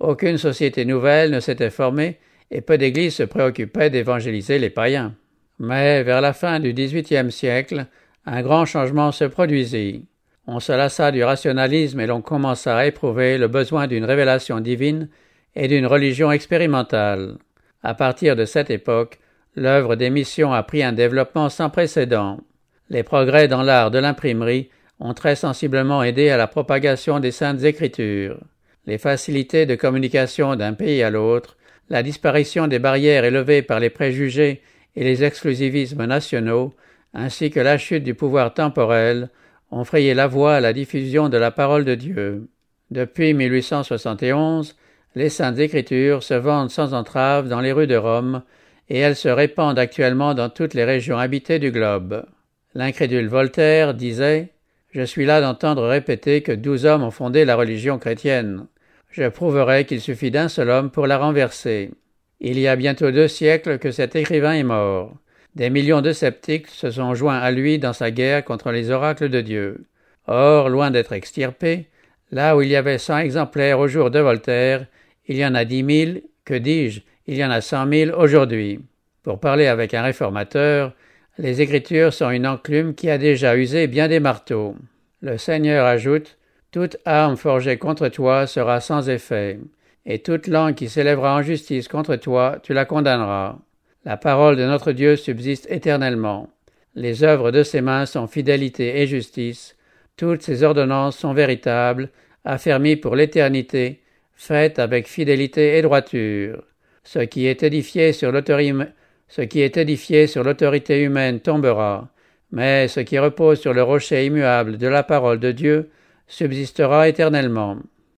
Aucune société nouvelle ne s'était formée et peu d'églises se préoccupaient d'évangéliser les païens. Mais vers la fin du XVIIIe siècle, un grand changement se produisit. On se lassa du rationalisme et l'on commença à éprouver le besoin d'une révélation divine et d'une religion expérimentale. À partir de cette époque, l'œuvre des missions a pris un développement sans précédent. Les progrès dans l'art de l'imprimerie ont très sensiblement aidé à la propagation des saintes écritures. Les facilités de communication d'un pays à l'autre, la disparition des barrières élevées par les préjugés et les exclusivismes nationaux, ainsi que la chute du pouvoir temporel, ont frayé la voie à la diffusion de la parole de Dieu. Depuis 1871, les saintes écritures se vendent sans entrave dans les rues de Rome, et elles se répandent actuellement dans toutes les régions habitées du globe. L'incrédule Voltaire disait Je suis là d'entendre répéter que douze hommes ont fondé la religion chrétienne. Je prouverai qu'il suffit d'un seul homme pour la renverser. Il y a bientôt deux siècles que cet écrivain est mort. Des millions de sceptiques se sont joints à lui dans sa guerre contre les oracles de Dieu. Or, loin d'être extirpés, là où il y avait cent exemplaires au jour de Voltaire, il y en a dix mille, que dis-je, il y en a cent mille aujourd'hui. Pour parler avec un réformateur, les Écritures sont une enclume qui a déjà usé bien des marteaux. Le Seigneur ajoute Toute arme forgée contre toi sera sans effet, et toute langue qui s'élèvera en justice contre toi, tu la condamneras. La parole de notre Dieu subsiste éternellement. Les œuvres de ses mains sont fidélité et justice. Toutes ces ordonnances sont véritables, affermies pour l'éternité, faites avec fidélité et droiture. Ce qui est édifié sur l'autorité humaine tombera, mais ce qui repose sur le rocher immuable de la parole de Dieu subsistera éternellement.